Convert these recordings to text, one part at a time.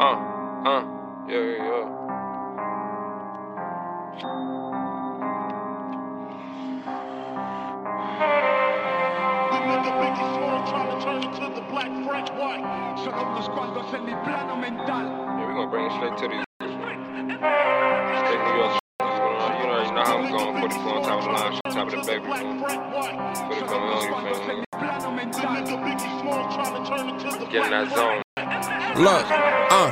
Uh, uh, yeah, yeah, yeah. We gonna bring it straight to these. Straight New York. You know, you know how I'm going. 44 on top of the line, shit, top of the baby. Put it coming on, you feel me? Get in that zone. Look, uh.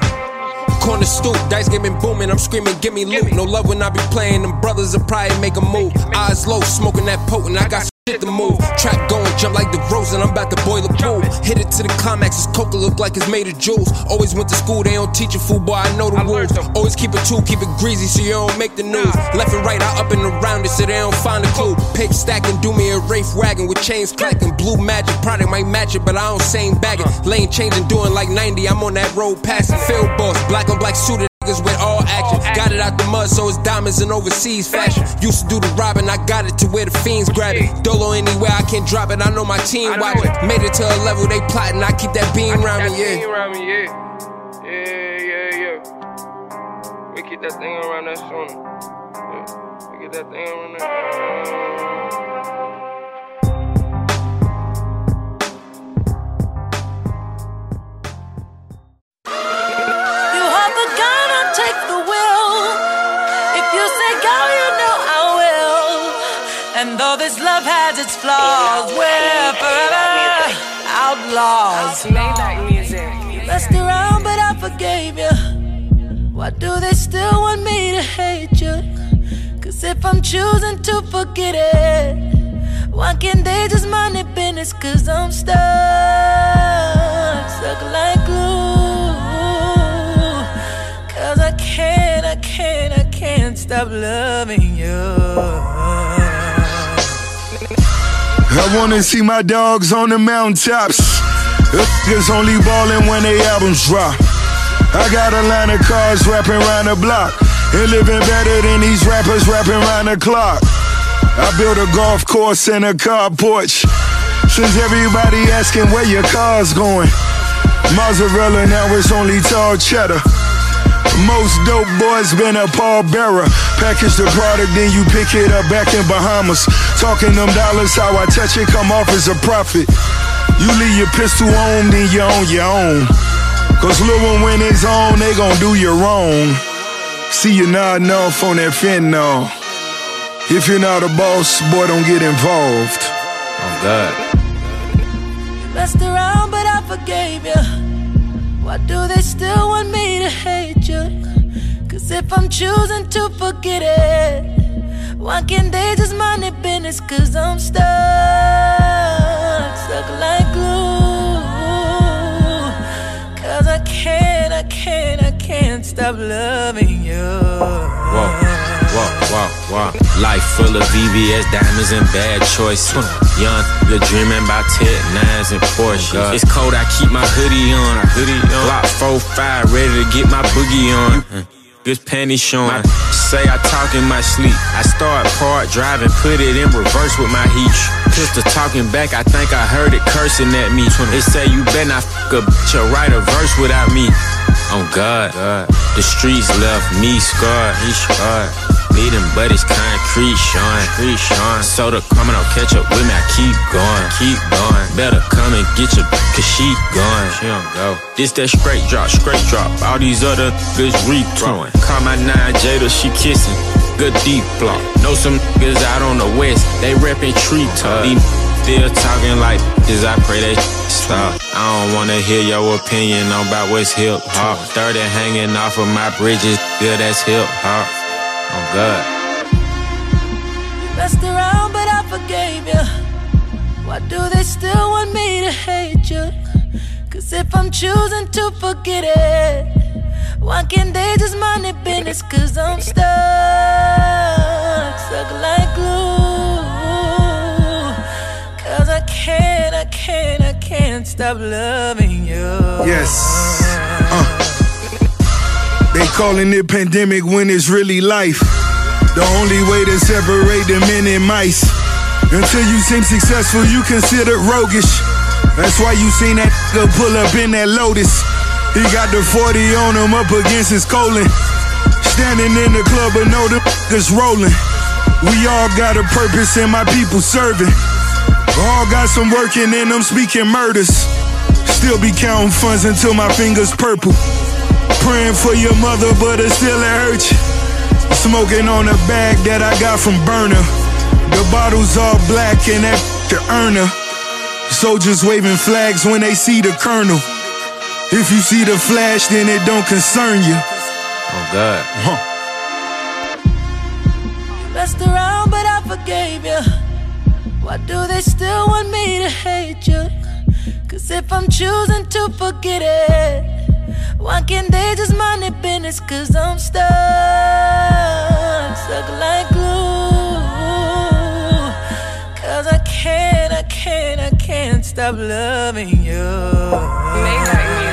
Corner stoop, dice game been booming. I'm screaming, give me loot. No love when I be playing. Them brothers will probably make a move. Eyes low, smoking that potent. I got shit to move. Trap going, jump like the rose, and I'm about to boil the pool. Hit it to the climax. This coca look like it's made of jewels. Always went to school, they don't teach a fool, boy. I know the rules. Always keep it two, keep it greasy, so you don't make the news. Left and right, I up and around it, so they don't find a clue. Paper stacking, do me a Wraith wagon with chains clacking. Blue magic product might match it, but I don't same bag it. Lane changing, doing like 90. I'm on that road passing. Field boss, black on black suited niggas with all action. Got it out the mud, so it's diamonds in overseas fashion. Used to do the robbing, I got it to where the fiends grab it. Dolo anywhere I can't drop it, I know my team watching. Made it to a level they plotting, I keep that beam around me, yeah. yeah. Yeah, yeah. We keep that thing around that sooner. Yeah. We get that thing around that. Its flaws, we're forever outlaws. You messed around, but I forgave you. Why do they still want me to hate you? Cause if I'm choosing to forget it, why can't they just mind their business? Cause I'm stuck, stuck like glue. Cause I can't, I can't, I can't stop loving you. I wanna see my dogs on the mountaintops. Niggas only ballin' when they albums drop. I got a line of cars rapping round the block. And living better than these rappers rapping round the clock. I built a golf course and a car porch. Since everybody asking where your car's going. Mozzarella, now it's only tall cheddar. Most dope boys been a pallbearer. Package the product, then you pick it up back in Bahamas. Talking them dollars, how I touch it, come off as a profit. You leave your pistol on, then you're on your own. Cause little one when it's on, they gon' do you wrong. See you nodding off on that fentanyl. If you're not a boss, boy, don't get involved. Oh, God. Messed around, but I forgave you. Why do they still want me to hate you? Cause if I'm choosing to forget it, why can't they just mind their business? Cause I'm stuck, stuck like glue. Cause I can't, I can't, I can't stop loving you. Whoa, whoa, whoa, whoa. Life full of VVS diamonds and bad choices. Young, you're dreaming about tech nines and Porsches. it's cold, I keep my hoodie on. Hoodie on. Block 4-5, ready to get my boogie on. Mm. Good panties showing. Say I talk in my sleep. I start part driving, put it in reverse with my heat. Pistol talking back, I think I heard it cursing at me. They say you better not fuck a bitch or write a verse without me. Oh God, the streets left me scarred. Me scarred. Bleeding, but it's concrete, Sean. Concrete, Sean. Soda coming on, catch up with me. I keep going, keep going. Better come and get your, cause she gone. She don't go. This that straight drop, straight drop. All these other niggas rethrowing. Call my nine Jada, she kissing. Good deep block. Know some niggas out on the west, they reppin' tree top. These Still talking like this, I pray they stop. I don't wanna hear your opinion on about what's hip hop. 30 hanging off of my bridges, good as hip hop. Oh God. You messed around, but I forgave you. Why do they still want me to hate you? Cause if I'm choosing to forget it, why can't they just mind their business? Cause I'm stuck, stuck like glue. Cause I can't, I can't, I can't stop loving you. Yes. Uh. Calling it pandemic when it's really life. The only way to separate the men and mice. Until you seem successful, you considered roguish. That's why you seen that pull up in that Lotus. He got the 40 on him up against his colon. Standing in the club, but know the is rolling. We all got a purpose and my people serving. All got some working in them speaking murders. Still be counting funds until my fingers purple. Praying for your mother, but it still hurts. you. Smoking on a bag that I got from Burner. The bottles all black and that the earner. Soldiers waving flags when they see the colonel. If you see the flash, then it don't concern you. Oh God. Huh. Messed around, but I forgave you. Why do they still want me to hate you? Cause if I'm choosing to forget it, why can't they just mind their business? Cause I'm stuck, stuck like glue. Cause I can't, I can't, I can't stop loving you. Maybach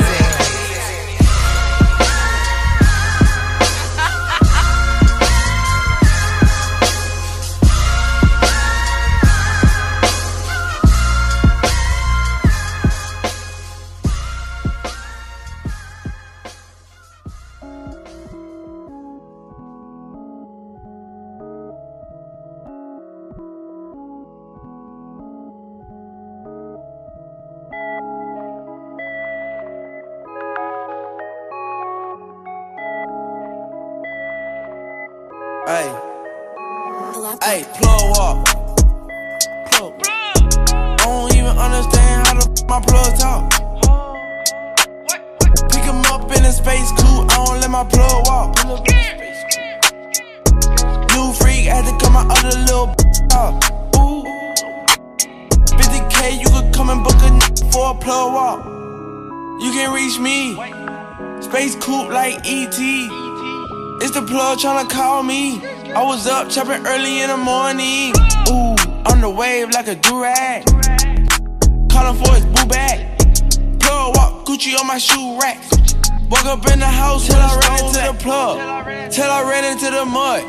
me. I was up chopping early in the morning. Ooh, on the wave like a durag. Calling for his boo bag. Plug walk Gucci on my shoe rack. Woke up in the house till I ran into the plug. Till I ran into the mud.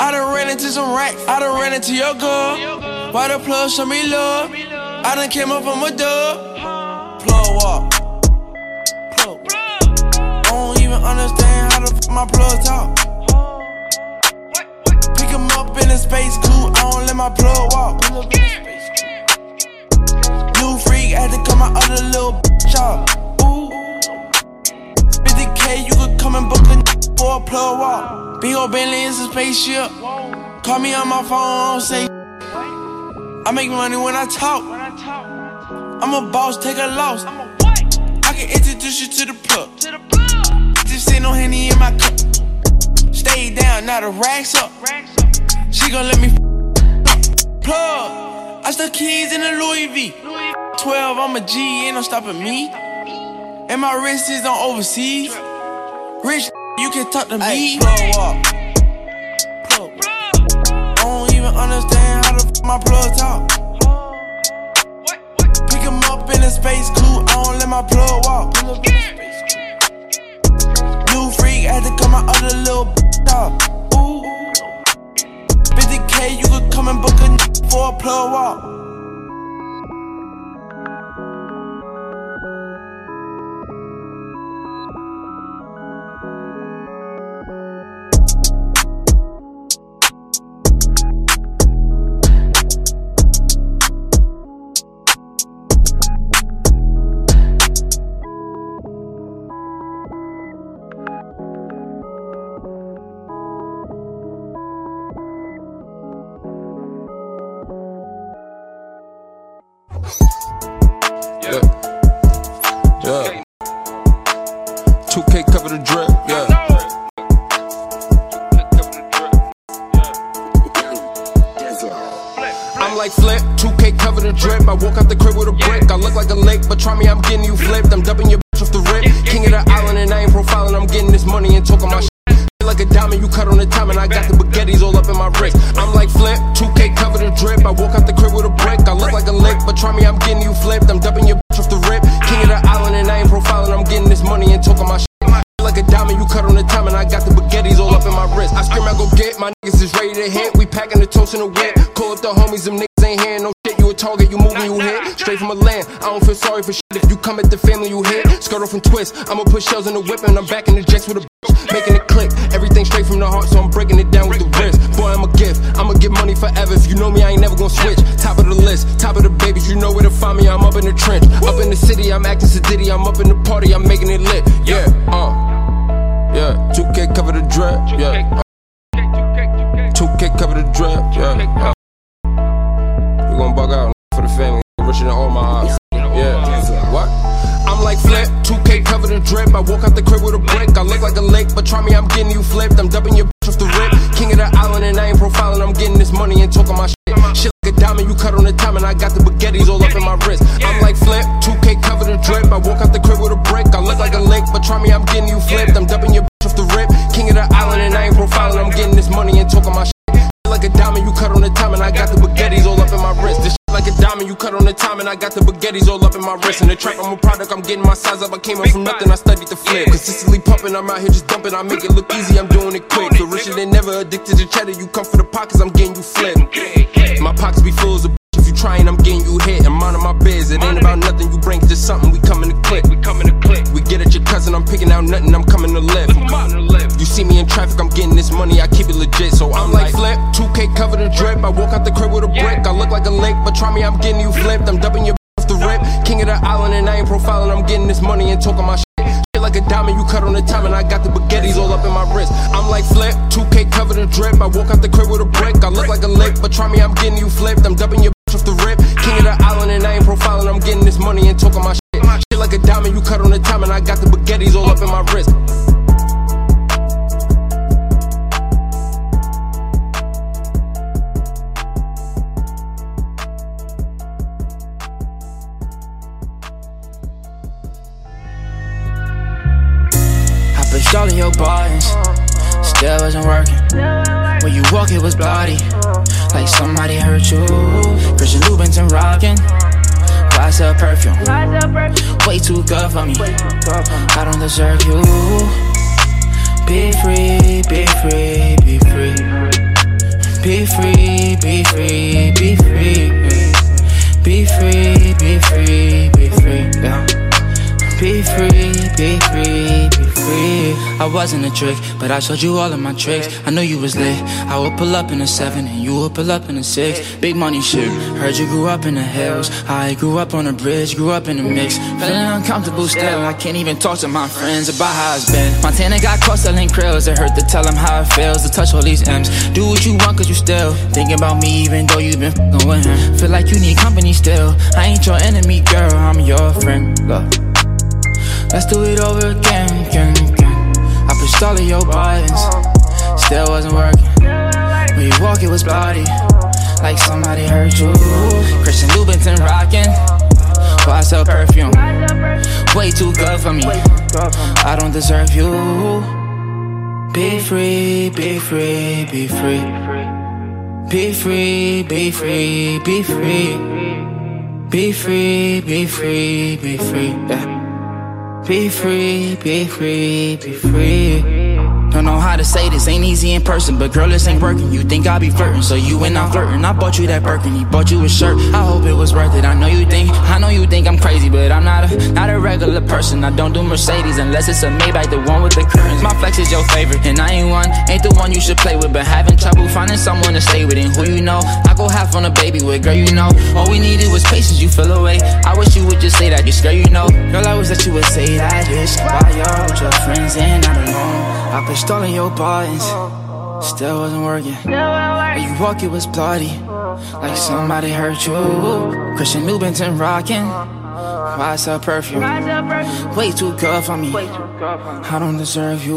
I done ran into some racks. I done ran into your girl. Why the plug show me love? I done came up from a dub. Plug walk. Plug. I don't even understand how the f my plug talk. Up in a space coupe, I don't let my plug walk. New freak, had to cut my other little bitch off. Ooh. 50k, you could come and book a for a plug walk. Big Bentley is a spaceship. Call me on my phone, I don't say. I make money when I talk. I'm a boss, take a loss. I can introduce you to the plug. Just ain't no henny in my cup. Stay down, now the racks up. She gon' let me plug. I stuck keys in the Louis V. 12, I'm a G, ain't no stopping me. And my wrist is on overseas. Rich, you can talk to me. Plug walk. Plug. I don't even understand how the f my plug talk. Pick him up in a space coupe, I don't let my plug walk. New freak, had to cut my other little bitch off. Ooh. 50k, you could come and book a for a plug walk. Yeah. Yeah. 2K cover the drip. Yeah. I'm like flip, 2K cover the drip. I walk out the crib with a brick. I look like a lake, but try me, I'm getting you flipped. I'm dubbing your bitch off the rip. King of the island, and I ain't profiling. I'm getting this money and talking my shit. Like a diamond, you cut on the time, and I got the baguettes all up in my wrist. I'm like flip, 2K cover the drip. I walk out the crib with a brick. I look like a lick, but try me, I'm getting you flipped. I'm dubbing your bitch off the rip. King of the island, and I ain't profiling. I'm getting this money and talking my shit. Like a diamond, you cut on the time, and I got the baguettes all up in my wrist. I scream, I go get my niggas is ready to hit. We packing the toast in the whip. Call up the homies, them niggas ain't hearing no shit. You a target, you moving, you hit. Straight from I'ma land. I don't feel sorry for shit if you come at the family you hit. Skirt off and twist. I'ma put shells in the whip and I'm back in the jets with a. Making it click. Everything straight from the heart, so I'm breaking it down with the wrist. Boy, I'm a gift. I'ma get money forever. If you know me, I ain't never gonna switch. Top of the list, top of the babies, you know where to find me. I'm up in the trench. Up in the city, I'm acting sedity. I'm up in the party, I'm making it lit. Yeah, uh. Yeah, 2K cover the drip. Yeah. 2K 2K cover the drip. I walk out the crib with a brick. I look like a lake, but try me, I'm getting you flipped. I'm dubbing your bitch off the rip. King of the island, and I ain't profiling. I'm getting this money and talking my shit. Shit like a diamond, you cut on the time, and I got the baguettes all up in my wrist. I'm like flip, 2K cover the drip. I walk out the crib with a brick. I look like a lake, but try me, I'm getting you flipped. I'm dubbing your diamond, you cut on the time, and I got the baguettes all up in my wrist. In the trap, I'm a product, I'm getting my size up. I came up from nothing, I studied the flip. Consistently pumping, I'm out here just dumping. I make it look easy, I'm doing it quick. Feel richer than never, addicted to cheddar. You come for the pockets, I'm getting you flipped. My pockets be full as a bitch. If you trying, I'm getting you hit. I'm minding my biz. It ain't about nothing, you bring just something. We coming to click. We coming to click. We get at your cousin, I'm picking out nothing. I'm coming to live. You see me in traffic, I'm getting this money. I keep it legit, so I'm like flip. 2K cover the drip. I walk out the crib with a brick. I look like a lake, but try me, I'm getting you flipped. I'm dubbing your off the rip. King of the island, and I ain't profiling. I'm getting this money and talking my shit. Shit like a diamond, you cut on the time, and I got the baguettes all up in my wrist. I'm like flip, 2K cover the drip. I walk out the crib with a brick. I look like a lake, but try me, I'm getting you flipped. I'm dubbing your off the rip. King of the island, and I ain't profiling. I'm getting this money and talking my shit. Shit like a diamond, you cut on the time, and I got the baguettes all up in my wrist. Of your buttons, still wasn't working. When you walk, it was bloody, like somebody hurt you. Christian Louboutin rocking, YSL perfume, way too good for me. I don't deserve you. Be free, be free, be free. Be free, be free, be free. Be free, be free, be free. Be free, be free, be free. I wasn't a trick, but I showed you all of my tricks. I knew you was lit. I would pull up in a seven and you would pull up in a six. Big money shit. Heard you grew up in the hills. I grew up on a bridge, grew up in the mix. Feeling uncomfortable still. I can't even talk to my friends about how it's been. Montana got caught selling krills. It hurt to tell them how it feels to touch all these M's. Do what you want, cause you still thinking about me, even though you've been fucking with him. Feel like you need company still. I ain't your enemy, girl. I'm your friend. Look. Let's do it over again. All of your buttons, still wasn't working. When you walk, it was bloody, like somebody hurt you. Christian Louboutin rocking, YSL perfume, way too good for me. I don't deserve you. Be free, be free, be free. Be free, be free, be free. Be free, be free, be free. Yeah. Be free, be free, be free. Don't know how to say this, ain't easy in person, but girl, this ain't working. You think I be flirting, so you and I flirting. I bought you that Birkin, he bought you a shirt. I hope it was worth it. I know you think, I know you think I'm crazy, but I'm not a, not a regular person. I don't do Mercedes unless it's a Maybach, the one with the curtains. My flex is your favorite, and I ain't one, ain't the one you should play with, but having trouble finding someone to stay with. And who you know, I go half on a baby with, girl, you know. All we needed was patience, you fell away. I wish you would just say that, just girl, you know. Girl, I wish that you would say that, just while you're with your friends and not alone. I pushed all of your buttons, still wasn't working. When you walk, it was bloody, like somebody hurt you. Christian Louboutin rocking, YSL perfume, way too good for me. I don't deserve you.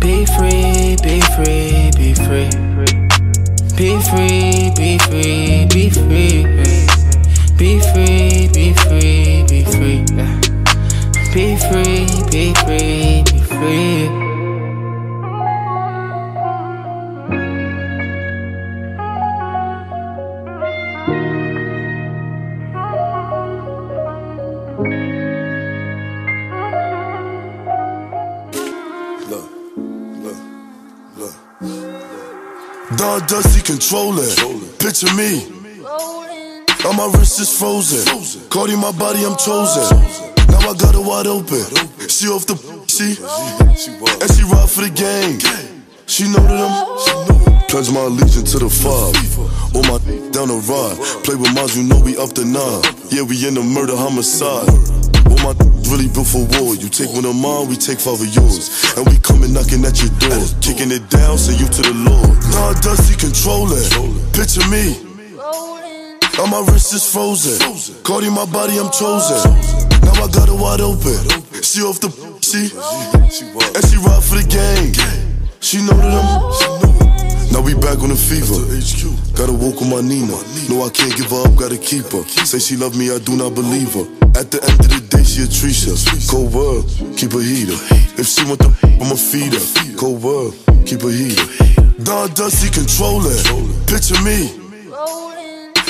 Be free, be free, be free. Be free, be free, be free. Be free, be free, be free. Be free, be free, be free. Look, look, look. Don Dusty controller. Picture me. On my wrist is frozen. Cardi, my body, I'm chosen. Now I got her wide open. She off the she, and she ride for the gang. She know that I'm. Pledge my allegiance to the five. All my down the ride. Play with mines, you know we up to nine. Yeah, we in the murder homicide. All my really built for war. You take one of mine, we take five of yours. And we coming knocking at your door. Kicking it down, say you to the Lord. Nah, Dusty controlling. Picture me. On my wrist is frozen. Cardi, my body, I'm chosen. Now I got her wide open. She off the she, and she ride for the gang. She know that I'm. Now we back on the fever. Gotta walk with my Nina. No, I can't give her up, gotta keep her. Say she love me, I do not believe her. At the end of the day, she a Trisha. Cold world, keep her heater. If she want the, I'ma feed her. Cold world, keep her heater. Don Dusty controlling. Picture me.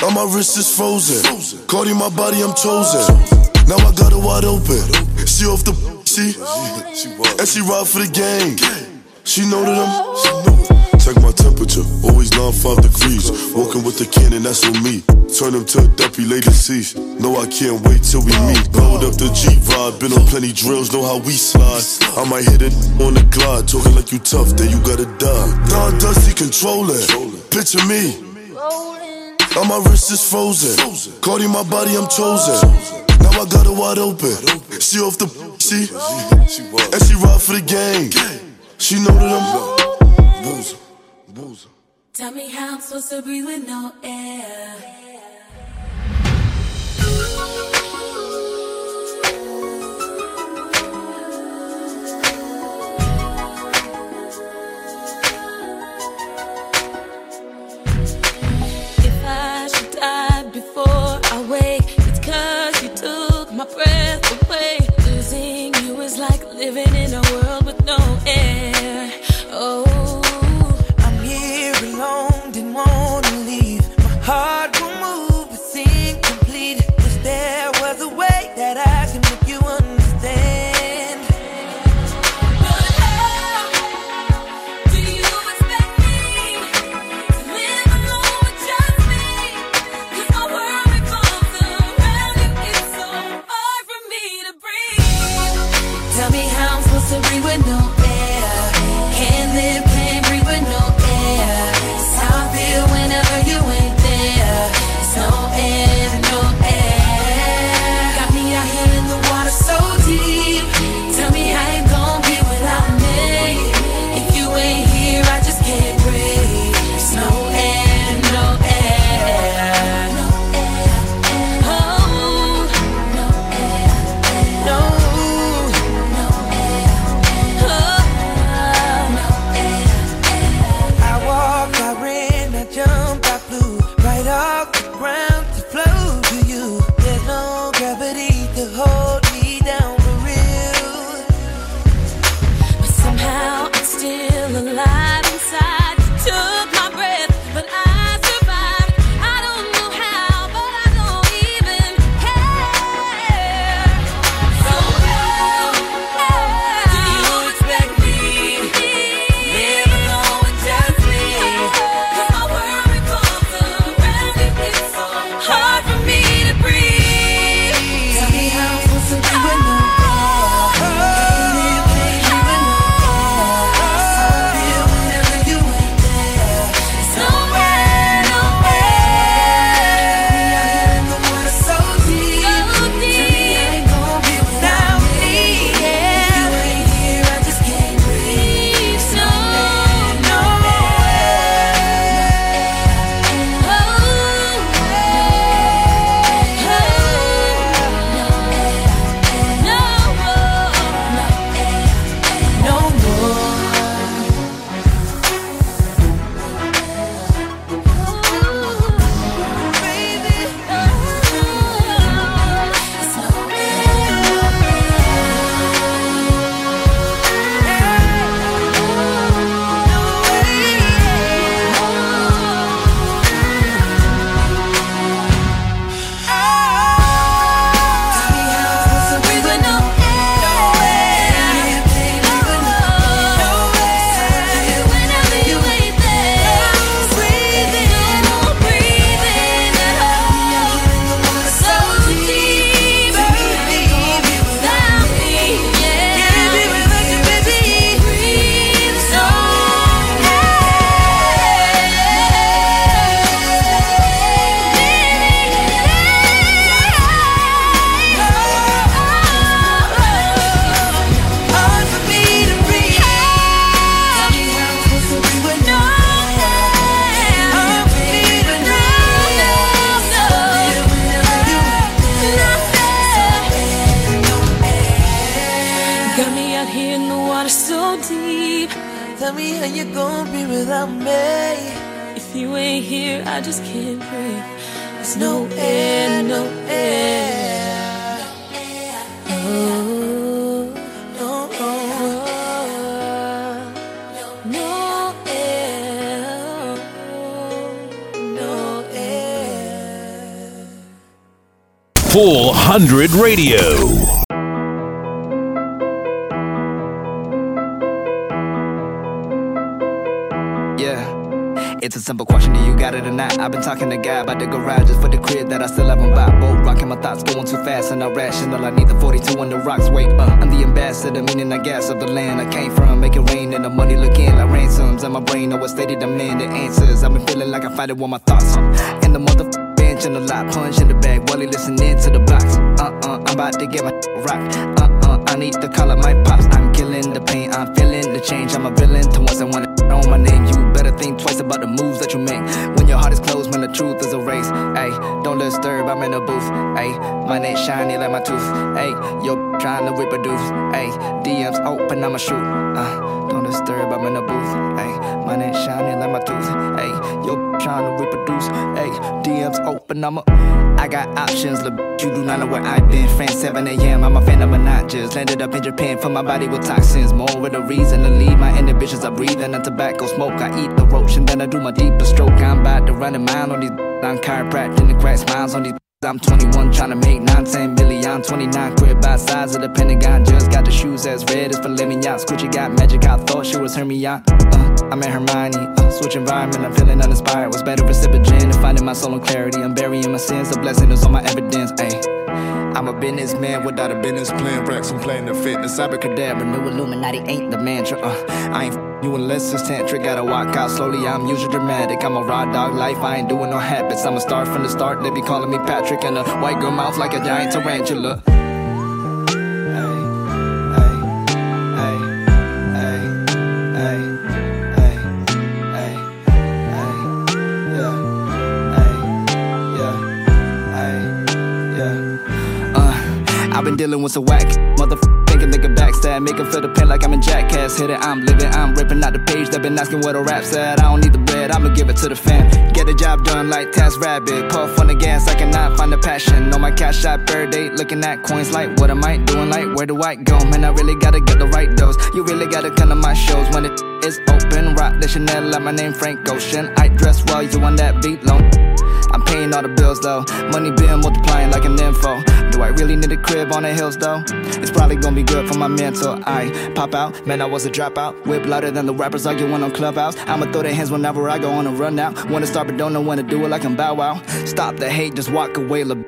On uh, my wrist is frozen. Cardi, my body, I'm chosen. Now I got her wide open. She off the she, and she ride for the gang. She know that I'm. Check my temperature, always 95 degrees. Walking with the cannon, that's on me. Turn them to a deputy, lay deceased. No, I can't wait till we meet. Load up the G ride, been on plenty drills, know how we slide. I might hit it on the glide, talking like you tough, then you gotta die. Don Dusty controlling, picture me. On my wrist is frozen. Cardi, my body, I'm chosen. I got her wide open. She off the she, and she ride for the gang. She know that I'm boozer. Tell me how I'm supposed to breathe with no air. There's no air, no. Oh, no, no air, no. Full 100 Radio. Yeah. It's a simple question, I've been talking to God about the garages for the crib that I still haven't bought. Both rocking my thoughts, going too fast and irrational. I need the 42 on the rocks. Wait, uh, I'm the ambassador, meaning I gas of the land I came from. Make it rain and the money looking like ransoms. And my brain what stated demand the answers. I've been feeling like I fight it with my thoughts. Uh, and the mother bench and the lot punch in the bag while he listening to the blocks. Uh uh, I'm about to get my rock. Uh uh, I need to call up my pops. I'm killing the pain, I'm feeling the change. I'm a villain to once I want on my name. You better think twice about the moves that you make. Heart is closed, when the truth is erased. Ayy, don't disturb, I'm in a booth. Ayy, my neck shiny like my tooth. Ayy, yo trying to reproduce. Ayy, DMs open, I'ma shoot. Uh, don't disturb, I'm in a booth. Ayy, my neck shiny like my tooth. Ayy, yo trying to reproduce. Ayy, DMs open, I'ma. I got options, look, you do not know where I've been. France 7 a.m., I'm a fan of just landed up in Japan for my body with toxins. More of the reason to leave my inhibitions. I breathe in the tobacco smoke. I eat the then I do my deepest stroke. I'm about to run a mile on these. I'm chiropractic and crack smiles on these. I'm 21, trying to make 9, 10 million. 29 quit by size of the Pentagon. Just got the shoes as red as filet mignon. Gucci got magic, I thought she was Hermione. Uh, I'm at Hermione, uh, switch environment, I'm feeling uninspired. Was better recipient and finding my soul and clarity. I'm burying my sins, the blessing is on my evidence. Ayy. I'm a businessman without a business plan. Racks I'm playing the fitness. Abracadabra, new Illuminati ain't the mantra. Uh, I ain't f- you unless it's tantric. Gotta walk out slowly. I'm usually dramatic. I'm a raw dog life. I ain't doing no habits. I'm a star from the start. They be calling me Patrick and a white girl mouth like a giant tarantula. Dealing with some whack motherfucker thinking they can backstab, make 'em feel the pain like I'm in jackass. Hit it, I'm living, I'm ripping out the page. They've been asking where the rap at. I don't need the bread, I'ma give it to the fam. Get the job done like TaskRabbit. Puff on the gas, I cannot find the passion. On my cash out bird date, looking at coins like what am I doing? Like where do I go? Man, I really gotta get the right dose. You really gotta come to my shows when it is open. Rock the Chanel, like my name Frank Ocean. I dress well, you on that beat low. I'm paying all the bills though. Money been multiplying like an info. Do I really need a crib on the hills though? It's probably gonna be good for my mental. I pop out, man, I was a dropout. Whip louder than the rappers arguing on Clubhouse. I'ma throw their hands whenever I go on a run out. Wanna start but don't know when to do it like I'm Bow Wow. Stop the hate, just walk away, lil'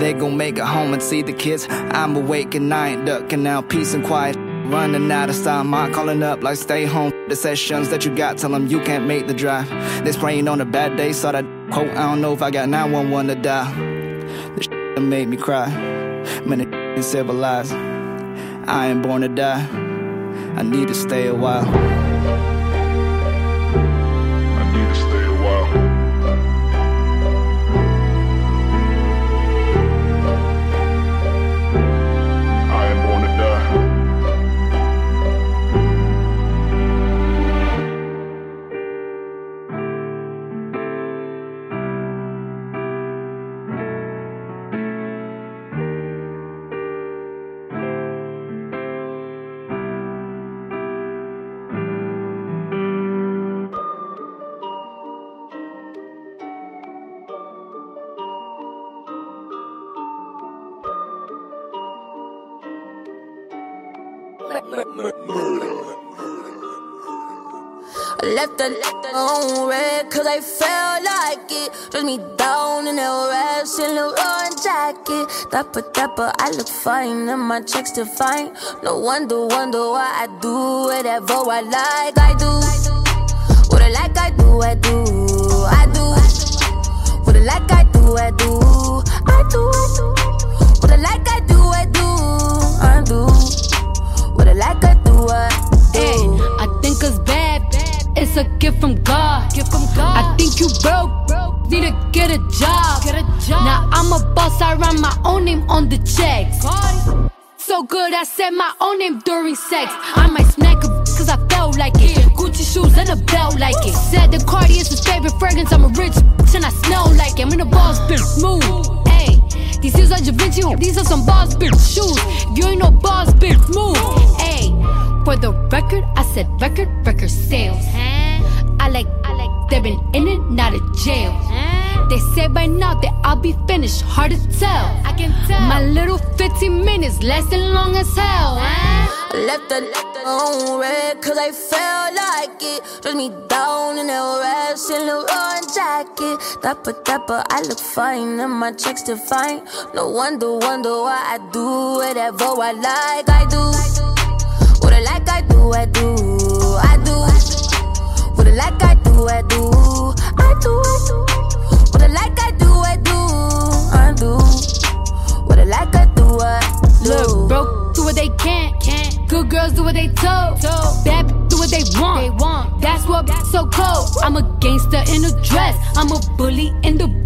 They gon' make it home and see the kids. I'm awake and I ain't ducking now. Peace and quiet. Running out of time, I'm calling up like stay home. The sessions that you got, tell them you can't make the drive. They spraying on a bad day, saw that quote. I don't know if I got 911 to dial. Shit made me cry. Man, it civilized. I ain't born to die. I need to stay a while. Left the on red cause I felt like it. Dress me down in that the run jacket. Dapper, dapper, I look fine and my checks still fine. No wonder, wonder why I do whatever I like. I do what I like, I do, I do, I do. What I like, I do, I do, I do. What I like, I do, I do, I do. What I like, I do, I do. I think it's bad. It's a gift from God. Gift from God. I think you broke. Need to get a job. Get a job. Now I'm a boss. I write my own name on the checks. so good, I said my own name during sex. I might smack a cause I felt like it. Gucci shoes and a belt like it. Said the Cardi is his favorite fragrance. I'm a rich and I smell like it. I'm in a boss bitch smooth. Hey, these shoes are Da Vinci. These are some boss bitch shoes. If you ain't no boss bitch move. Hey, for the record, I said record, record sales. I like, I like, they've been in and out of jail. They say by now that I'll be finished, hard to tell. I can tell. My little 15 minutes lasting long as hell. I Left the on red cause I felt like it. Dress me down in that red Saint jacket. Dapper, dapper, I look fine and my checks define. No wonder, wonder why I do whatever I like. I do what I like, I do, I do, I do. What I like, I do, I do, I do, I do. What I like, I do, I do, I do. What I like, I do, I do. Look, broke, do what they can, can. Good girls do what they told. Bad do what they want. They want. That's what so cold. I'm a gangster in a dress. I'm a bully in the.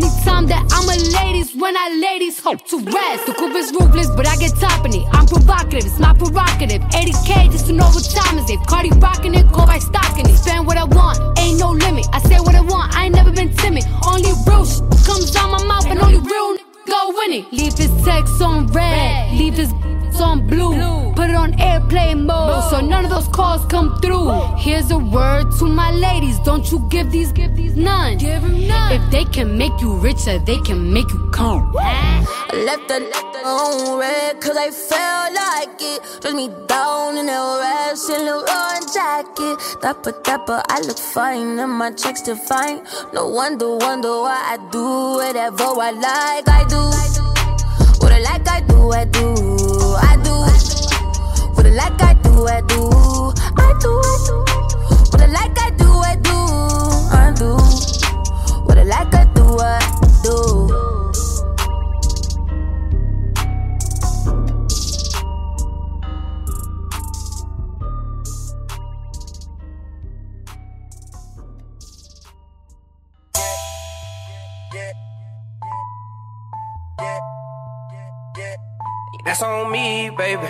Only time that I'm a ladies when I ladies hope to rest. The coupe is ruthless, but I get top in it. I'm provocative, it's my prerogative. 80k just to know what time is it. Cardi rocking it, go by stocking it. Spend what I want, ain't no limit. I say what I want, I ain't never been timid. Only real sh- comes out my mouth, and only real n- go win it. Leave his text on red, leave his on blue. Put it on airplane mode so none of those calls come through. Here's a word to my ladies: Don't you give these, give these none. Give them none. If they can make you richer, they can make you come. I left the on red cause I felt like it. Dress me down in that red Saint Laurent jacket. Dapper, dapper, I look fine and my checks define. No wonder, wonder why I do whatever I like. I do what I like, I do, I do, I do. What I like, I do, I do, I do, I do. What I like, I do, I do, I do. What I like, I do, I do. That's on me, baby.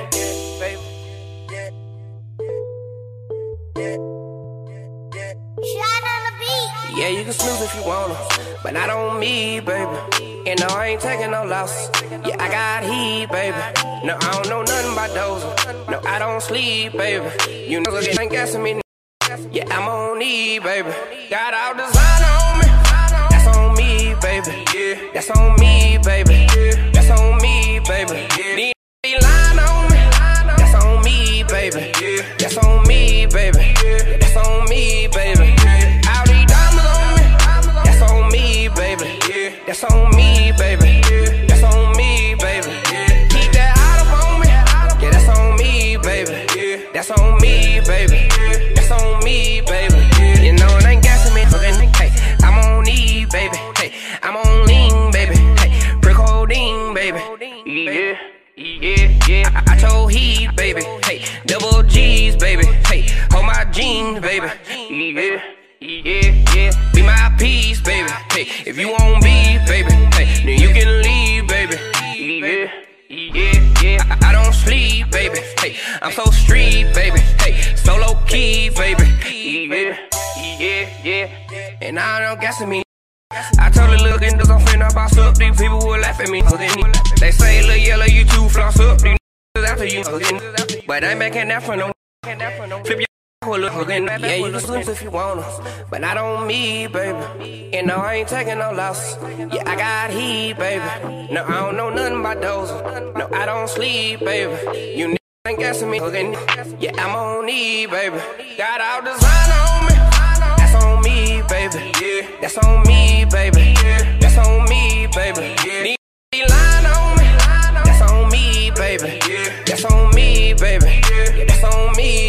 Yeah, you can snooze if you wanna, but not on me, baby. And no, I ain't taking no losses. Yeah, I got heat, baby. No, I don't know nothing about those. No, I don't sleep, baby. You know, they ain't guessing me. Yeah, I'm on E, baby. Got all design on me. That's on me, baby. Yeah, that's on me, baby. Me, baby. These lying on me. That's on me, baby. That's on me, baby. Baby. Yeah, yeah, yeah. Be my piece, baby. Hey, if you won't be, baby, hey, then you can leave, baby. Yeah, yeah, yeah. I, I don't sleep, baby. Hey, I'm so street, baby. Hey, so low key, baby. Yeah, yeah, yeah. And I don't guess me. I told her, look, and I'm finna boss up. These people will laugh at me. They say, look, yellow, you too floss up. These after you. But I ain't making that for no. Flip your yeah, you can swim if you wanna, but not on me, baby. And no, I ain't taking no loss. Yeah, I got heat, baby. No, I don't know nothing about those. No, I don't sleep, baby. You ain't guessing me. Yeah, I'm on E, baby. Got all design on me. That's on me, baby. Yeah, that's on me, baby. That's on me, baby. Be on me. That's on me, baby. That's on me, baby. That's on me,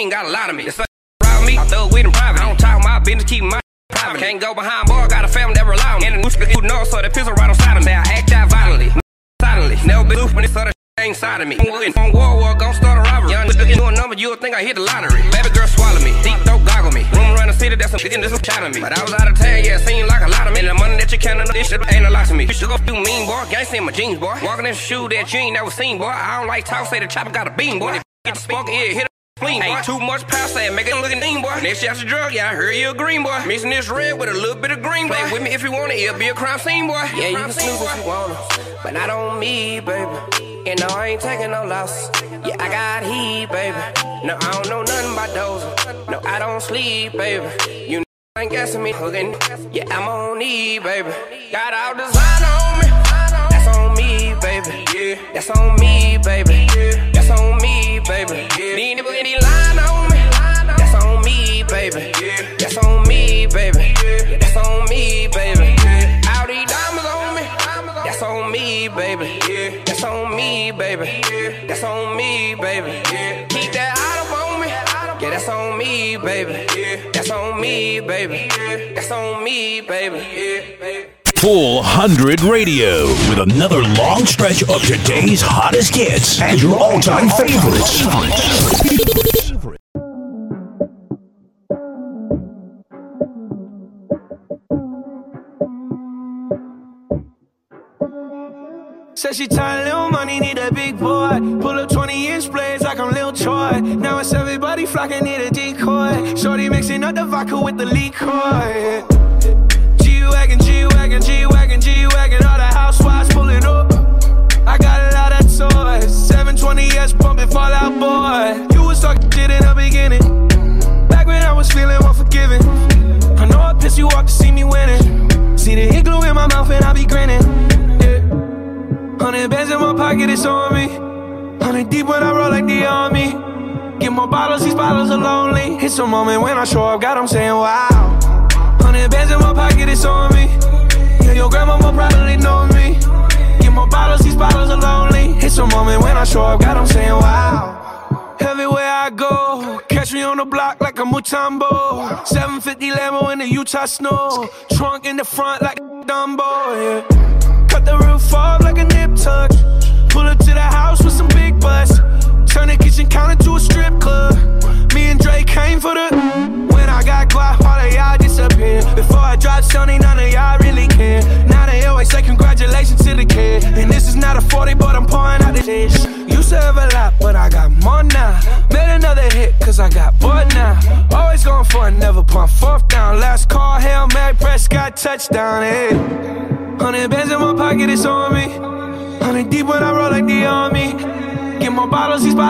ain't got a lot of me. Rob me. I it with them private. I don't talk my business, keep my private. Can't go behind bar, got a family that rely on me. And the new who know, so the pistol right on side of me. I act out violently. Silently. Never been loose when it's other ain't side of me. On World War, gon' start a robbery. Young nigga, you a number, you'll think I hit the lottery. Baby girl swallow me, deep throat goggle me. Room around the city, that's a chicken just shot at me. But I was out of town, yeah, seemed like a lot of me. And The money that you counting, this shit ain't a lot to me. You go do mean, boy. Gangsta in my jeans, boy. Walking in shoe that you ain't never seen, boy. I don't like talk, say the chopper got a beam, boy. Get the spark, yeah, hit Clean, Ain't too much power, say make it look mean, boy. Next shot's a drug, yeah, I heard you a green, boy. Mixing this red with a little bit of green, boy. Play with me if you want it, it'll be a crime scene, boy. Yeah, you can snooze if you wanna, but not on me, baby. And no, I ain't taking no loss. Yeah, I got heat, baby. No, I don't know nothing about those. No, I don't sleep, baby. You know, ain't guessing me hooking. Yeah, I'm on need, baby. Got all design on me. That's on me, baby. Yeah, that's on me, baby. Me, baby. Need to any line on me. That's on me, baby. That's on me, baby. That's on me, baby. All these diamonds on me. That's on me, baby. That's on me, baby. That's on me, baby. Keep that out of on me. Yeah, that's on me, baby. That's on me, baby. That's on me, baby. Full 100 Radio with another long stretch of today's hottest hits and your all time favorites. Said she tired, little money, need a big boy. Pull up 20 inch blades like I'm Lil Troy. Now it's everybody flocking, need a decoy. Shorty mixing up the vodka with the liquor. G-Wagon, G-Wagon, G-Wagon, G-Wagon. All the housewives pulling up. I got a lot of toys. 720S bumping Fall Out Boy. You was talking shit in the beginning. Back when I was feeling unforgiving. I know I pissed you off to see me winning. See the igloo in my mouth and I be grinning. Hundred bands in my pocket, it's on me. Hundred deep when I roll like the army. Get more bottles, these bottles are lonely. It's a moment when I show up, God, I'm saying wow. Hundred bands in my pocket, it's on me. Yeah, your grandma will probably know me. Get more bottles, these bottles are lonely. It's a moment when I show up, God, I'm saying wow. Everywhere I go, catch me on the block like a Mutombo. 750 Lambo in the Utah snow. Trunk in the front like a Dumbo, yeah. Cut the roof off like a nip tuck. Pull up to the house with some big butts. Turn the kitchen counter to a strip club. Me and Drake came for the. When I got guap, all of y'all disappear. Before I drop Sony, none of y'all really care. Now they always say congratulations to the kid. And this is not a 40, but I'm pouring out the dish. Used to have a lot, but I got more now. Made another hit, cause I got bored now. Always going for it, never pump fourth down. Last call, Hail Mary, got touchdown, hey. Hundred bands in my pocket, it's on me. Hundred deep when I roll like the army. Get more bottles, these bottles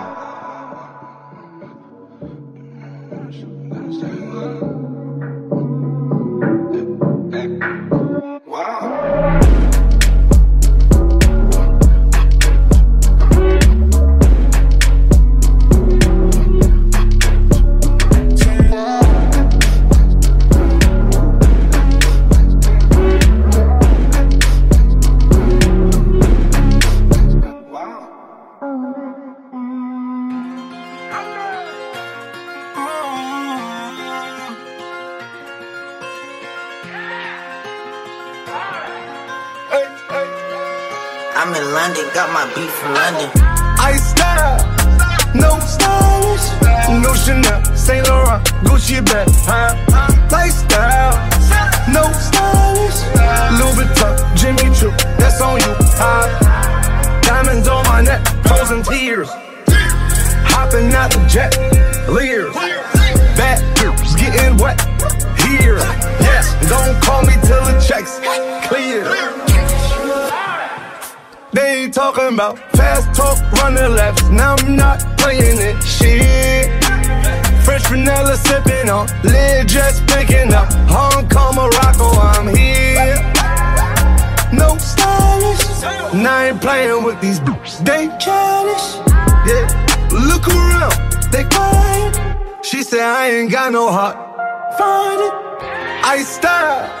Got my beat from London. I style, no stylish, no Chanel, Saint Laurent, Gucci bag, huh? Lifestyle, no stylish, Louis Vuitton, Jimmy Choo, that's on you, huh? Diamonds on my neck, frozen tears, hopping out the jet, Lears, back trips getting wet here. Yes, don't call me till the checks clear. They ain't talking about fast talk, running laps. Now I'm not playing it. Shit. Fresh vanilla sipping on, lid just picking up. Hong Kong, Morocco, I'm here. No stylish. Now I ain't playing with these boots. They childish. Yeah. Look around, they quiet. She said I ain't got no heart. Find it. I style.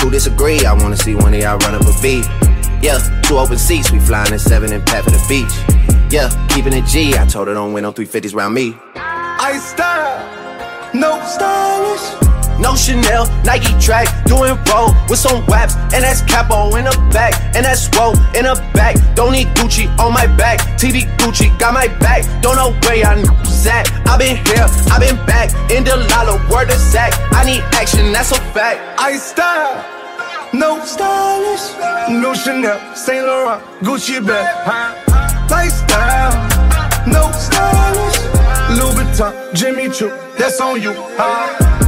Who disagree? I wanna see one of y'all run up a beat. Yeah, two open seats, we flying in seven and pat for the beach. Yeah, keeping it G. I told her don't win no 350s round me. I style, no stylish. No Chanel, Nike track, doing roll with some waps, and that's capo in the back, and that's roll in the back. Don't need Gucci on my back, TV Gucci got my back. Don't know where I at. I been here, I been back, in the lala, word of Zach. I need action, that's a fact. I style, no stylish, no Chanel, Saint Laurent, Gucci bag, huh? Lifestyle, no stylish, Louis Vuitton, Jimmy Choo, that's on you, huh?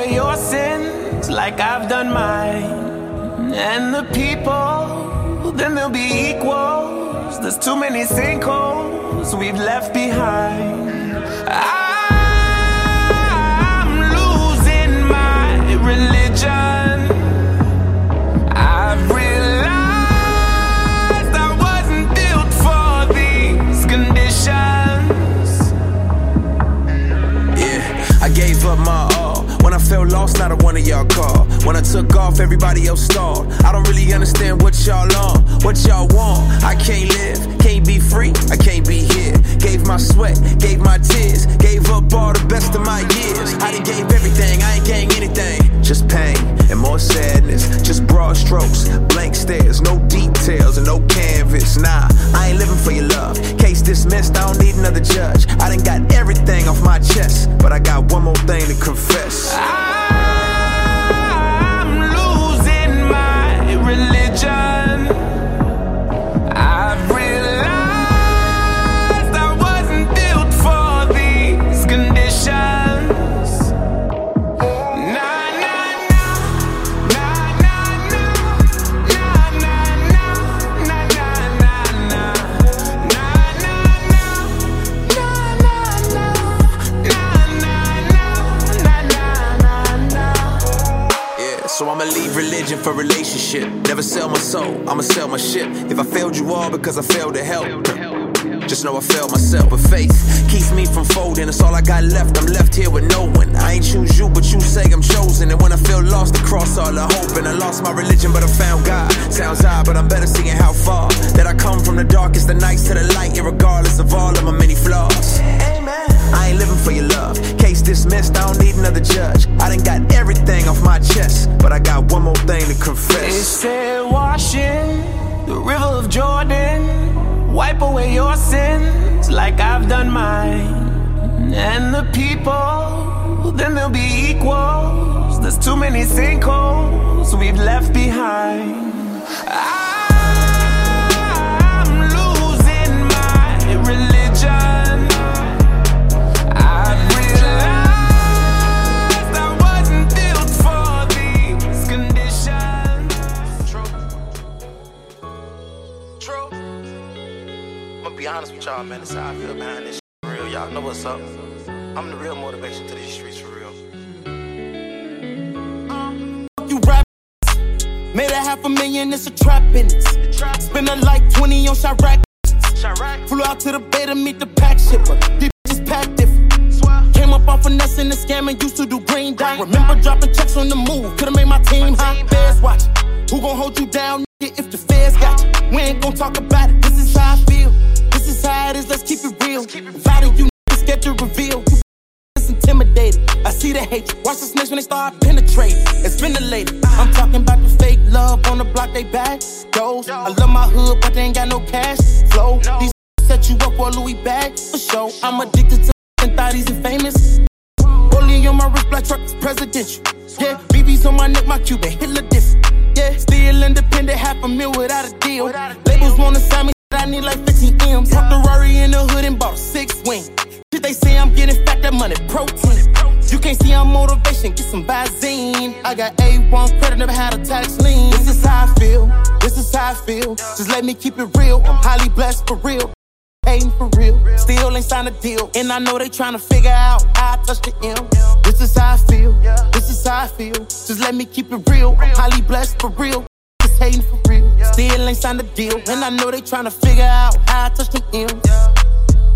Away your sins like I've done mine. And the people, then they'll be equals. There's too many sinkholes we've left behind. Felt lost, not a one of y'all called. When I took off, everybody else stalled. I don't really understand what y'all on, what y'all want. I can't live, be free, I can't be here. Gave my sweat, gave my tears, gave up all the best of my years. I done gave everything, I ain't gained anything. Just pain and more sadness, just broad strokes, blank stares, no details and no canvas. Nah, I ain't living for your love. Case dismissed, I don't need another judge. I done got everything off my chest, but I got one more thing to confess. I'm so I'ma leave religion for relationship. Never sell my soul, I'ma sell my ship. If I failed you all because I failed to help. Just know I failed myself, but faith keeps me from folding. That's all I got left. I'm left here with no one. I ain't choose you, but you say I'm chosen. And when I feel lost I cross all the hope, and I lost my religion, but I found God. Sounds odd, but I'm better seeing how far that I come from the darkest of nights to the light, regardless of all of my many flaws. I ain't living for your love. Case dismissed, I don't need another judge. I done got everything off my chest, but I got one more thing to They confess. said washing the river of Jordan, wipe away your sins like I've done mine. And the people, then they'll be equals. There's too many sinkholes we've left behind. I'm honest with y'all, man. This how I feel behind this for real. Y'all know what's up. I'm the real motivation to these streets for real. You rap. Made a half a million, it's a trap business. Spend a like 20 on Chirac. Flew out to the bay to meet the pack shipper. These bitches pack different. Came up off finessing the scam and used to do green dot. Remember dropping checks on the move. Could've made my team high. Feds watch. Who gon' hold you down nigga, if the feds got you? We ain't gon' talk about it. This is how I feel. Let's keep it real. Vow you niggas get to reveal. You intimidated. I see the hate. Watch the snakes when they start penetrating. It's ventilated. I'm talking about the fake love on the block they back. Those I love my hood, but they ain't got no cash flow. These set you up for a Louis bag for sure. I'm addicted to and thought he's famous. Rolling on my wrist, black truck is presidential. Yeah, BB's on my neck, my Cuban Hitler different. Yeah, still independent, half a mil without a deal. Labels wanna sign me, I need like 15 M's. Parked the Rari in the hood and bought a six wing. Shit, they say I'm getting fat, that money protein. You can't see I'm motivation, get some Visine. I got A1 credit, never had a tax lien. This is how I feel, this is how I feel. Just let me keep it real, I'm highly blessed for real. Hating for real, still ain't signed a deal. And I know they tryna figure out how I touch the M. This is how I feel, this is how I feel. Just let me keep it real, I'm highly blessed for real. Hating for real, still ain't signed a deal. And I know they tryna figure out how I touch the M.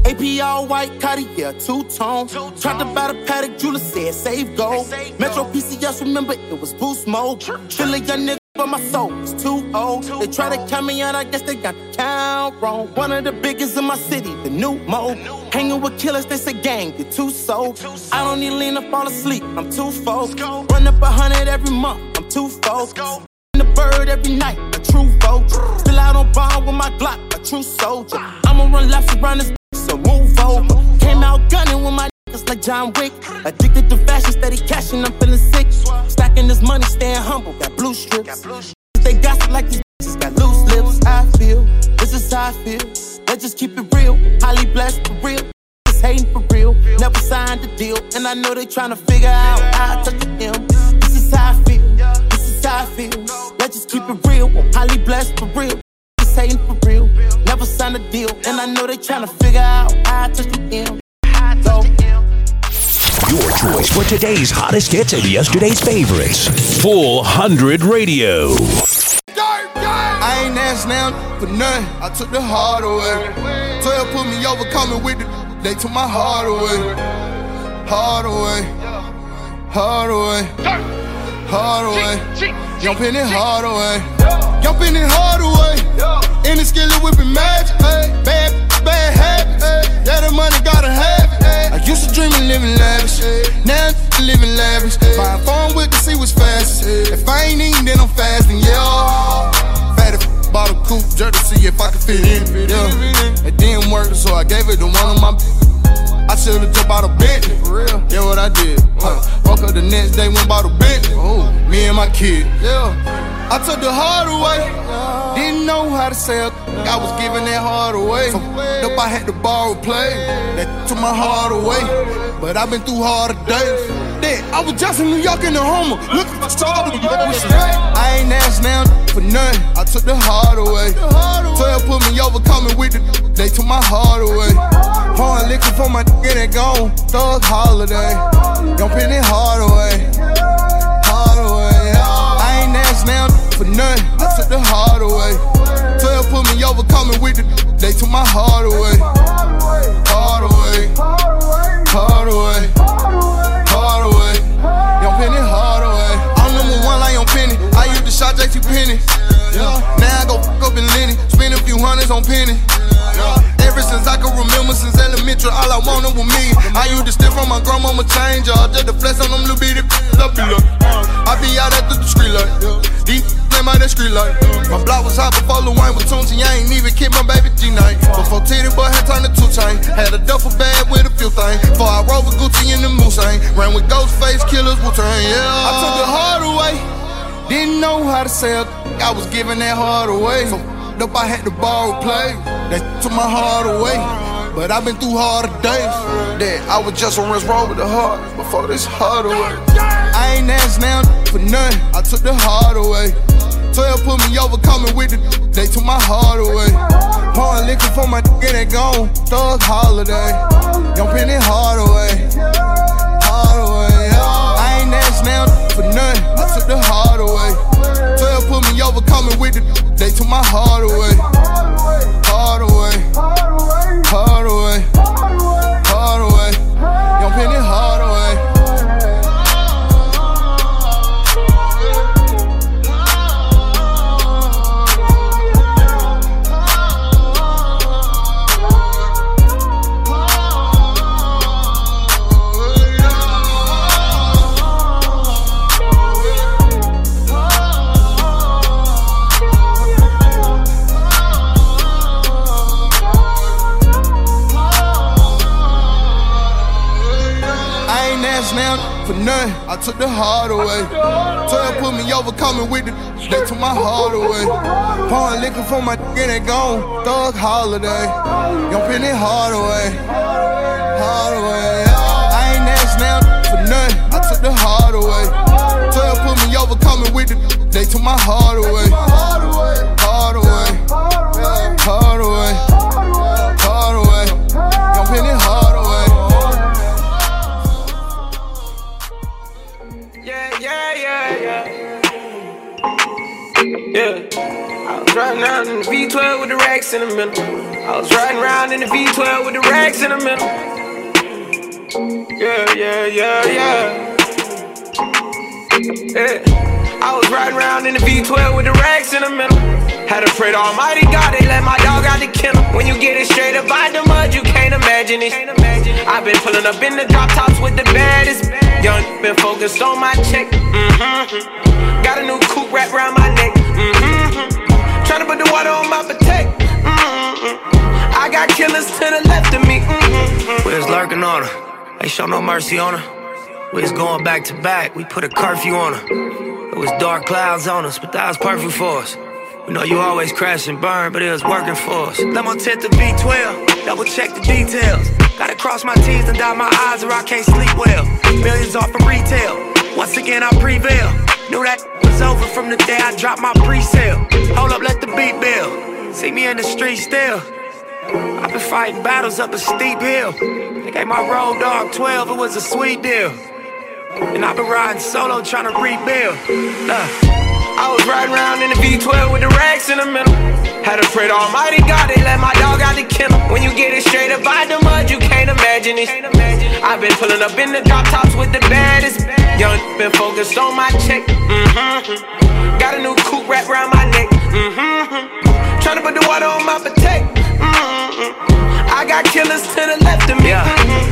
AP all white, Cartier, two-tone. Tried to buy the paddock, jeweler said save gold. Metro PCS, remember it was boost mode. Feel a young nigga, but my soul is too old. They try to count me out, I guess they got the count wrong. One of the biggest in my city, the new mode. Hanging with killers, they say gang, you're too sold. I don't need lean up, fall asleep, I'm too full. Run up a hundred every month, I'm too full. The bird every night, a true vote. Still out on bond with my Glock, a true soldier. I'ma run laps around this so move over. Came out gunning with my niggas like John Wick. Addicted to fashion, steady cashing, I'm feeling sick. Stacking this money, staying humble, got blue strips. They gossip like these bitches got loose lips. I feel, this is how I feel. Let's just keep it real, highly blessed for real. Just hating for real, never signed a deal. And I know they tryna figure out how I touch the M. This is how I feel, this is how I feel. Let's just keep it real, highly blessed for real. Just hating for real, never signed a deal. And I know they tryna figure out how I touch the M. So, Your choice for today's hottest hits and yesterday's favorites. Full 100 Radio. I ain't asked now for nothing. I took the heart away. 12 put me over, coming with the. They took my heart away. Hard away. Hard away. Hard away. Jumping it hard away. Jumping it hard away. In the skillet whipping magic. Bad, next day, went bought a Bentley. Oh, me and my kid. Yeah. I took the hard away. Didn't know how to sell. I was giving that hard away. So up, I had to borrow play. That took my heart away. But I've been through harder days. Then I was just in New York in the Homer, looking for stars. I ain't asked now for nothing. I took the hard away. 12 put me over, coming with the. They took my heart away. Pouring liquor for my nigga that gone. Thug holiday. Jumping it hard away. Hard away. I ain't asked now for nothing. I took the hard away. 12 put me over, coming with the. They took my heart away. Hard away. Hard away. Hard away. Young Penny hard away. I'm number one like Young Penny. I used to shot JT Penny. Now I go fuck up in Lenny. Spend a few hundreds on Penny. Ever since I can remember, since elementary, all I wanted was me. I used to steal from my grandmama change, y'all. Just the flex on them little bitty up look. I be out at the street light. These name out that street light. My block was hot before Lil tuned, and I ain't even kid my baby G-Night. Before Titty Boy had turned to two chain. Had a duffel bag with a few things. Before I rode with Gucci in the Moose Ran with Ghostface Killers, Wu-Tang, yeah. I took the hard away. Didn't know how to sell. I was giving that hard away. So up, I had to borrow play. That took my heart away. But I've been through harder days. That I was just on Rinse Road with the heart before this hard away. I ain't asked now for nothing. I took the heart away. 12 put me over, coming with the. They took my heart away. Pouring liquor for my nigga that gone. Thug holiday. Jumping it hard away. Hard away. I ain't asked now for nothing. I took the hard away coming with it. They took my heart away. Heart away. Heart away. Heart away. Heart away. Young Penny nothing. I took the heart away. Twelve put me over, coming with the. They took my heart away. Pouring liquor for my and they gone. Thug holiday. Young penny heart away. Heart away. I ain't asked now for nothing. I took the heart away. Twelve put me over, coming with the. They took my heart away. Heart away. Heart away. Heart away. Was riding around in the V12 with the racks in the middle. I was riding around in the V12 with the racks in the middle. Yeah, yeah, yeah, yeah. Yeah. I was riding around in the V12 with the racks in the middle. Had to pray to Almighty God, they let my dog out the kennel. When you get it straight up out the mud, you can't imagine it. I've been pulling up in the drop tops with the baddest. Young, been focused on my check. Mm-hmm. Got a new coupe wrapped around my neck. Mm-hmm. Tryna put the water on my potato. Mm-hmm. I got killers to the left of me. Mm-hmm. We was lurking on her. Ain't show no mercy on her. We was going back to back. We put a curfew on her. It was dark clouds on us, but that was perfect for us. We know you always crash and burn, but it was working for us. Let my tent to V12, double check the details. Gotta cross my T's and dot my I's or I can't sleep well. Millions off from retail. Once again, I prevail. Knew that was over from the day I dropped my pre-sale. Hold up, let the beat build. See me in the street still. I've been fighting battles up a steep hill. They gave my road dog 12, it was a sweet deal. And I've been riding solo trying to rebuild. Look. I was riding around in the V12 with the racks in the middle. Had to pray to Almighty God, they let my dog out the kennel. When you get it straight up out the mud, you can't imagine it. I've been pulling up in the drop tops with the baddest. Young, been focused on my check. Mm-hmm. Got a new coupe wrapped around my neck. Mm-hmm. Trying to put the water on my potato. Mm-hmm. I got killers to the left of me. Yeah,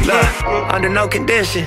look, under no condition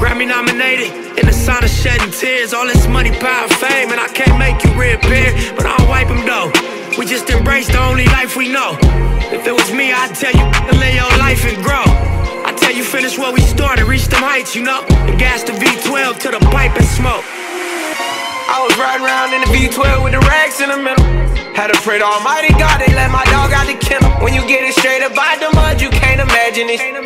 Grammy nominated, in the sign of shedding tears. All this money, power, fame, and I can't make you reappear. But I'll wipe them though. We just embrace the only life we know. If it was me, I'd tell you to live your life and grow. I tell you, finish where we started, reach them heights, you know. And gas the V12 to the pipe and smoke. I was riding around in the V12 with the racks in the middle. Had to pray to Almighty God, they let my dog out the kennel. When you get it straight up out the mud, you can't imagine it.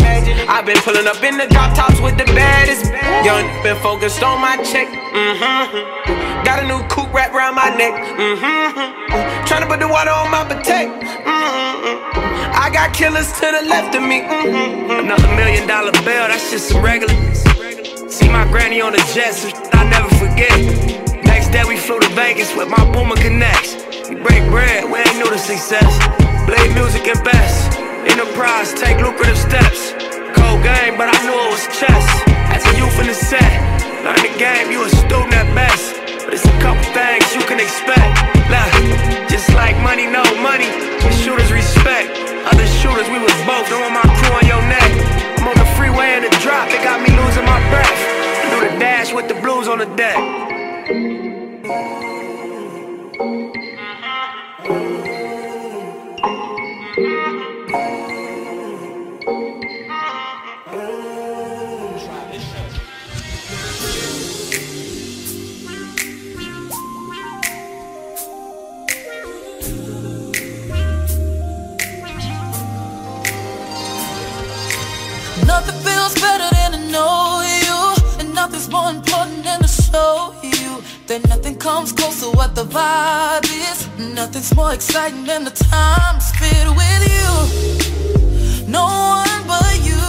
I've been pulling up in the drop tops with the baddest. Young, been focused on my check. Mm-hmm. Got a new coupe wrapped around my neck. Mm-hmm. Trying to put the water on my potato. Mm-hmm. I got killers to the left of me. Mm-hmm. Another million dollar bill, that's just some regular. See my granny on the jet, some shit I never forget. Next day we flew to Vegas with my Boomer Connects. We break bread, we ain't new to success. Blade music and best. Enterprise, take lucrative steps. Cold game, but I knew it was chess. As a youth in the set, learn the game, you a student at best. But it's a couple things you can expect. Look, just like money, no money, the shooters respect. Other shooters, we was both throwing my crew on your neck. I'm on the freeway in the drop, it got me losing my breath. I do the dash with the blues on the deck. Nothing feels better than to know you, and nothing's more important than to show you that nothing comes close to what the vibe is. Nothing's more exciting than the time spent with you. No one but you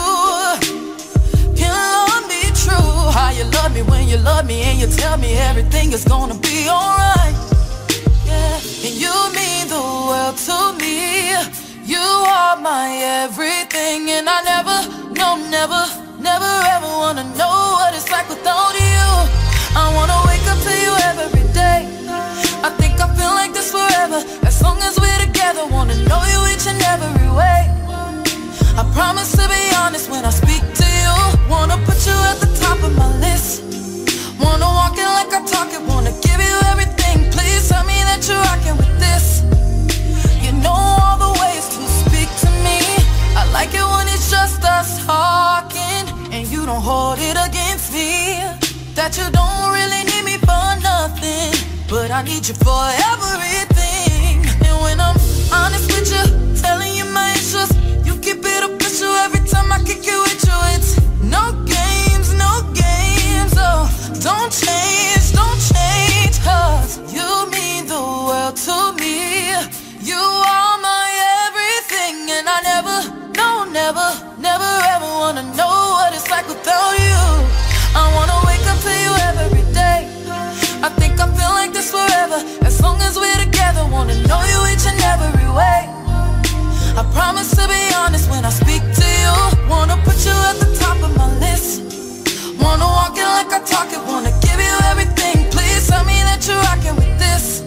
can love me true. How you love me when you love me, and you tell me everything is gonna be alright. Yeah, and you mean the world to me. You are my everything, and I never, no, never, never ever wanna know what it's like without you. I wanna wake up to you every day. I think I feel like this forever. As long as we're together, wanna know you each and every way. I promise to be honest when I speak to you. Wanna put you at the top of my list. Wanna walk it like I talk it. Wanna give you everything. Please tell me that you're rocking with this. You know all the ways to speak to me. I like it when it's just us talking, and you don't hold it against me. That you don't really need me for nothing, but I need you for everything. And when I'm honest with you, telling you my issues, you keep it official every time I kick it with you. It's no games, no games. Oh, don't change, don't change, cause you mean the world to me. You are forever. As long as we're together, wanna know you each and every way. I promise to be honest when I speak to you. Wanna put you at the top of my list. Wanna walk it like I talk it. Wanna give you everything. Please tell me that you're rocking with this.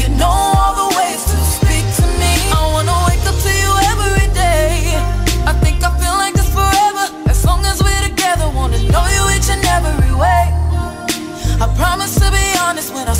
You know all the ways to speak to me. I wanna wake up to you every day. I think I feel like this forever. As long as we're together, wanna know you each and every way. I promise to be honest when I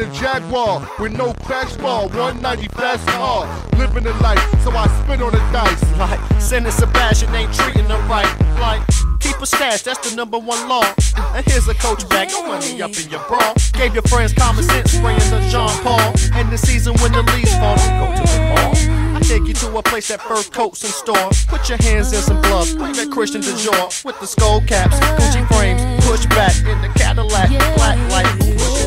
in a Jaguar with no crash bar. 190 fast car. Living the life, so I spin on the dice. Like, Senator Sebastian ain't treating them right. Like, keep a stash, that's the number one law. And here's a coach bag, no money up in your bra. Gave your friends common sense, spraying the John Paul. And the season when the leaves fall, we go to the mall. I take you to a place that fur coats and store. Put your hands in some gloves, wave at Christian Dior with the skull caps, Gucci frames, push back in the Cadillac, black light.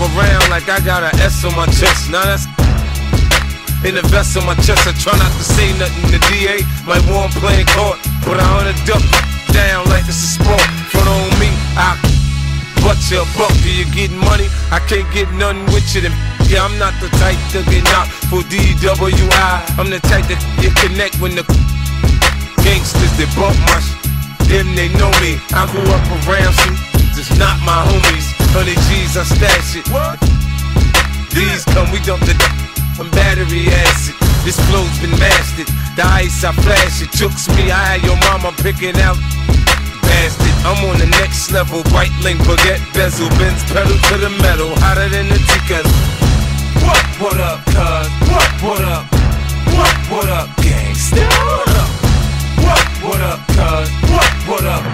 Around like I got an S on my chest. Now that's in the vest on my chest. I try not to say nothing. The DA might want playing court, but I on a duck down like it's a sport. Front on me, I butt you a buck. Do you getting money? I can't get nothing with you. Then yeah, I'm not the type to get knocked for DWI. I'm the type that you connect when the gangsters bump my sh- them they know me. I grew up around some just not my homies. Hundred G's, I stash it. What? These come, we dump the from battery acid. This flow's been mastered. The ice I flash it, chooks me. I had your mama picking out. Bastard, I'm on the next level. White link, baguette bezel, Bends pedal to the metal, hotter than the tea. What? What up, cuz? What? What up? What? What up, gangsta? What up? What? What up, cuz? What? What up?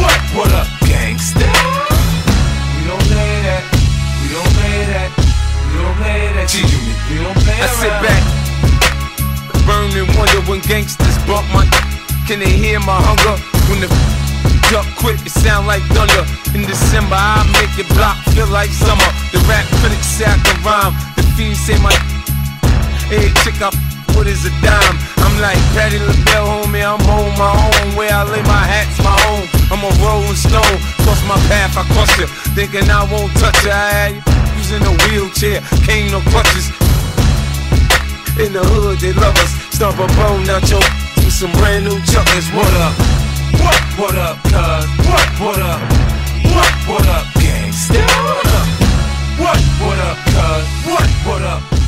What? What up, don't play I sit back, burn and wonder when gangsters bump my. Can they hear my hunger when the up quick? It sound like thunder. In December, I make it block feel like summer. The rap critics say I can rhyme. The fiends say my. Hey, chick up. What is a dime? I'm like Patti LaBelle, homie. I'm home, my own. Where I lay my hat's my own. I'm a rolling stone. Cross my path, I cross you. Thinking I won't touch you. I had you using a wheelchair, cane no crutches. In the hood, they love us. Stomp a bone out your with some brand new chocolates. What up? What? What up, cuz? What? What up? What? What up, gangsta? What up? What? What up, cuz? What? What up?